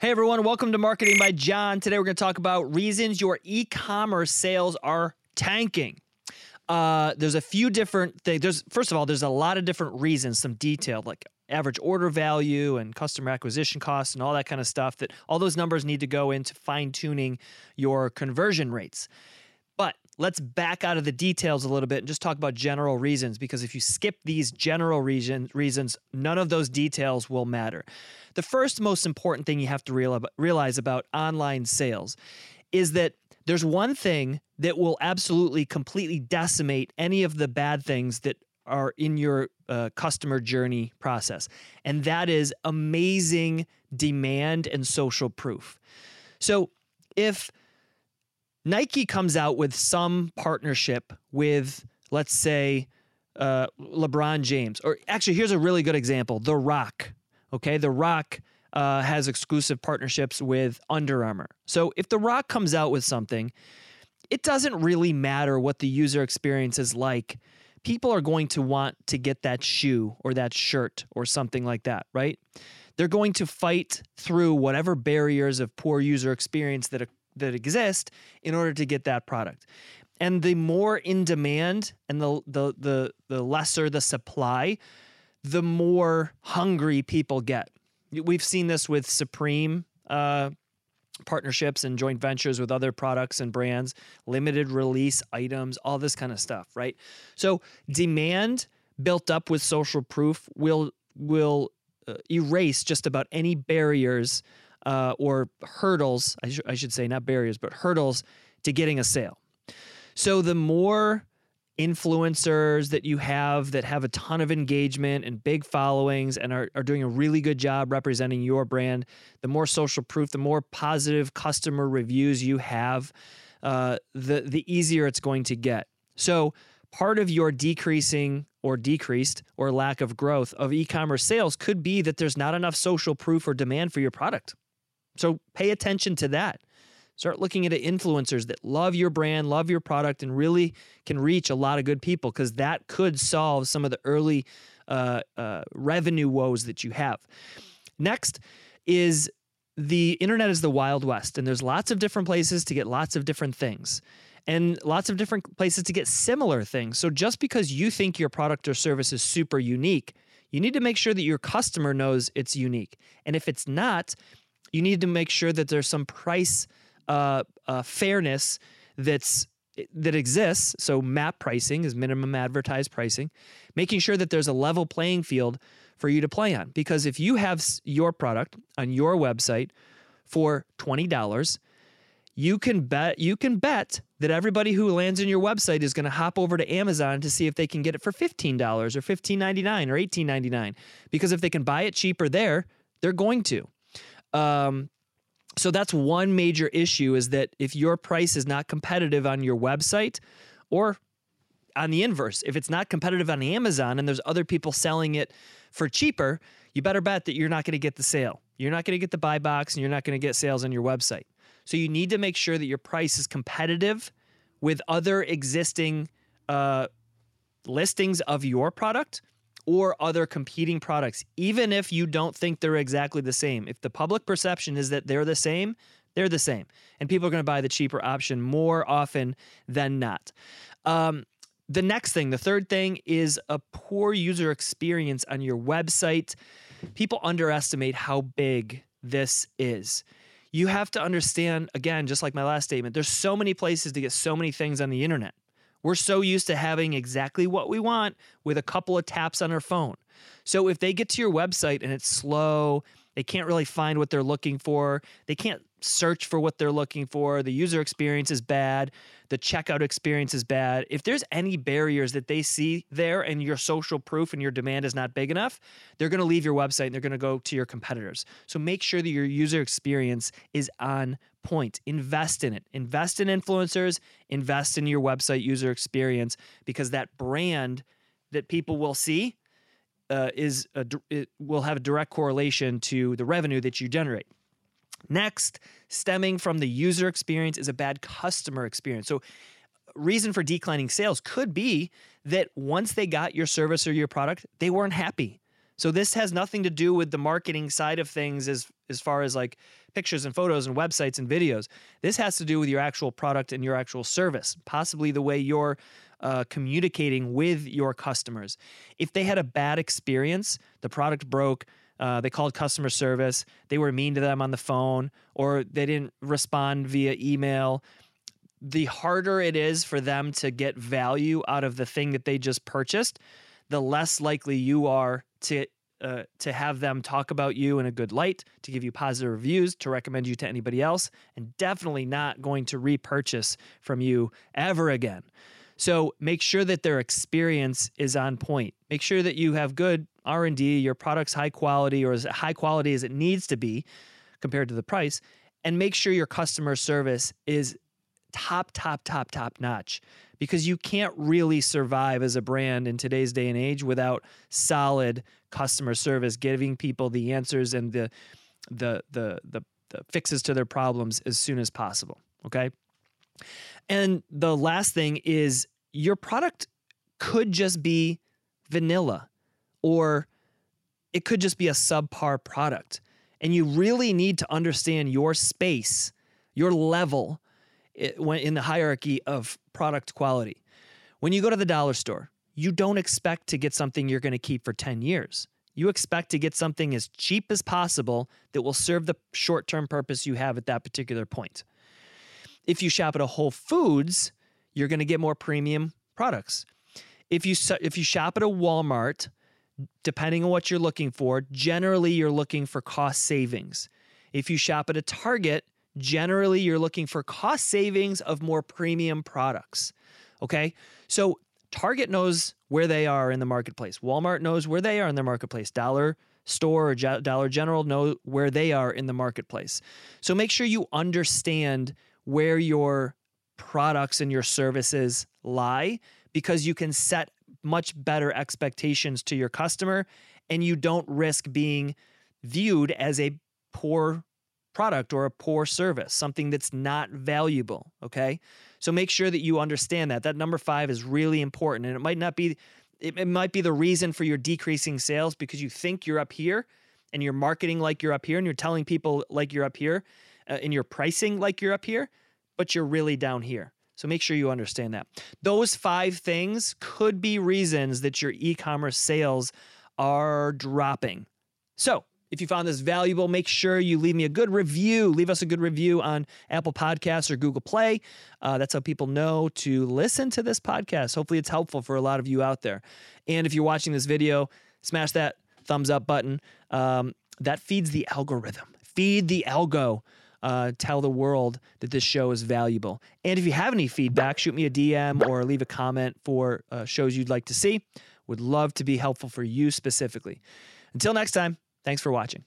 Hey everyone, welcome to Marketing by John. Today we're going to talk about reasons your e commerce sales are tanking. Uh, there's a few different things. There's first of all, there's a lot of different reasons, some detailed like average order value and customer acquisition costs and all that kind of stuff. That all those numbers need to go into fine tuning your conversion rates. Let's back out of the details a little bit and just talk about general reasons because if you skip these general reason, reasons, none of those details will matter. The first most important thing you have to realize about online sales is that there's one thing that will absolutely completely decimate any of the bad things that are in your uh, customer journey process, and that is amazing demand and social proof. So if Nike comes out with some partnership with, let's say, uh, LeBron James, or actually, here's a really good example The Rock. Okay, The Rock uh, has exclusive partnerships with Under Armour. So if The Rock comes out with something, it doesn't really matter what the user experience is like. People are going to want to get that shoe or that shirt or something like that, right? They're going to fight through whatever barriers of poor user experience that that exist in order to get that product. And the more in demand and the the the, the lesser the supply, the more hungry people get. We've seen this with Supreme uh, partnerships and joint ventures with other products and brands, limited release items, all this kind of stuff, right? So demand built up with social proof will will uh, erase just about any barriers uh, or hurdles, I, sh- I should say, not barriers, but hurdles to getting a sale. So the more influencers that you have that have a ton of engagement and big followings and are, are doing a really good job representing your brand, the more social proof, the more positive customer reviews you have, uh, the, the easier it's going to get. So part of your decreasing or decreased or lack of growth of e-commerce sales could be that there's not enough social proof or demand for your product. So pay attention to that. Start looking at influencers that love your brand, love your product, and really can reach a lot of good people because that could solve some of the early uh, uh, revenue woes that you have. Next is the internet is the wild west, and there's lots of different places to get lots of different things and lots of different places to get similar things. So just because you think your product or service is super unique, you need to make sure that your customer knows it's unique. And if it's not, you need to make sure that there's some price uh, uh, fairness that's that exists. So MAP pricing is minimum advertised pricing, making sure that there's a level playing field for you to play on. Because if you have your product on your website for twenty dollars, you can bet you can bet that everybody who lands on your website is going to hop over to Amazon to see if they can get it for $15 or $15.99 or $18.99 because if they can buy it cheaper there, they're going to. Um, so that's one major issue is that if your price is not competitive on your website or on the inverse, if it's not competitive on Amazon and there's other people selling it for cheaper, you better bet that you're not going to get the sale. You're not going to get the buy box and you're not going to get sales on your website. So you need to make sure that your price is competitive with other existing uh, listings of your product or other competing products, even if you don't think they're exactly the same. If the public perception is that they're the same, they're the same. And people are going to buy the cheaper option more often than not. Um, the next thing, the third thing, is a poor user experience on your website. People underestimate how big this is. You have to understand, again, just like my last statement, there's so many places to get so many things on the internet. We're so used to having exactly what we want with a couple of taps on our phone. So if they get to your website and it's slow, they can't really find what they're looking for, they can't search for what they're looking for, the user experience is bad, the checkout experience is bad. If there's any barriers that they see there and your social proof and your demand is not big enough, they're going to leave your website and they're going to go to your competitors. So make sure that your user experience is on point. Invest in it. Invest in influencers, invest in your website user experience because that brand that people will see uh, is a, will have a direct correlation to the revenue that you generate. Next, stemming from the user experience is a bad customer experience. So, reason for declining sales could be that once they got your service or your product, they weren't happy. So this has nothing to do with the marketing side of things as as far as like pictures and photos and websites and videos. This has to do with your actual product and your actual service, possibly the way you're uh, communicating with your customers. If they had a bad experience, the product broke, uh, they called customer service, they were mean to them on the phone, or they didn't respond via email. The harder it is for them to get value out of the thing that they just purchased, the less likely you are to uh, to have them talk about you in a good light, to give you positive reviews, to recommend you to anybody else, and definitely not going to repurchase from you ever again. So make sure that their experience is on point. Make sure that you have good R&D, your product's high quality or as high quality as it needs to be compared to the price, and make sure your customer service is top top top top notch because you can't really survive as a brand in today's day and age without solid customer service giving people the answers and the the the the, the fixes to their problems as soon as possible okay and the last thing is your product could just be vanilla or it could just be a subpar product. And you really need to understand your space, your level eh, in the hierarchy of product quality. When you go to the dollar store, you don't expect to get something you're going to keep for 10 years. You expect to get something as cheap as possible that will serve the short term purpose you have at that particular point. If you shop at a Whole Foods, you're going to get more premium products. If you if you shop at a Walmart, depending on what you're looking for, generally you're looking for cost savings. If you shop at a Target, generally you're looking for cost savings of more premium products. Okay? So Target knows where they are in the marketplace. Walmart knows where they are in the marketplace. Dollar store or Dollar General know where they are in the marketplace. So make sure you understand where your products and your services lie because you can set much better expectations to your customer and you don't risk being viewed as a poor product or a poor service, something that's not valuable. Okay. So make sure that you understand that. That number five is really important. And it might not be, it, might be the reason for your decreasing sales because you think you're up here and you're marketing like you're up here and you're telling people like you're up here uh, and you're pricing like you're up here but you're really down here. So make sure you understand that. Those five things could be reasons that your e commerce sales are dropping. So if you found this valuable, make sure you leave me a good review. Leave us a good review on Apple Podcasts or Google Play. Uh, that's how people know to listen to this podcast. Hopefully, it's helpful for a lot of you out there. And if you're watching this video, smash that thumbs up button. Um, that feeds the algorithm. Feed the algo uh, tell the world that this show is valuable. And if you have any feedback, shoot me a DM or leave a comment for uh, shows you'd like to see. Would love to be helpful for you specifically. Until next time, thanks for watching.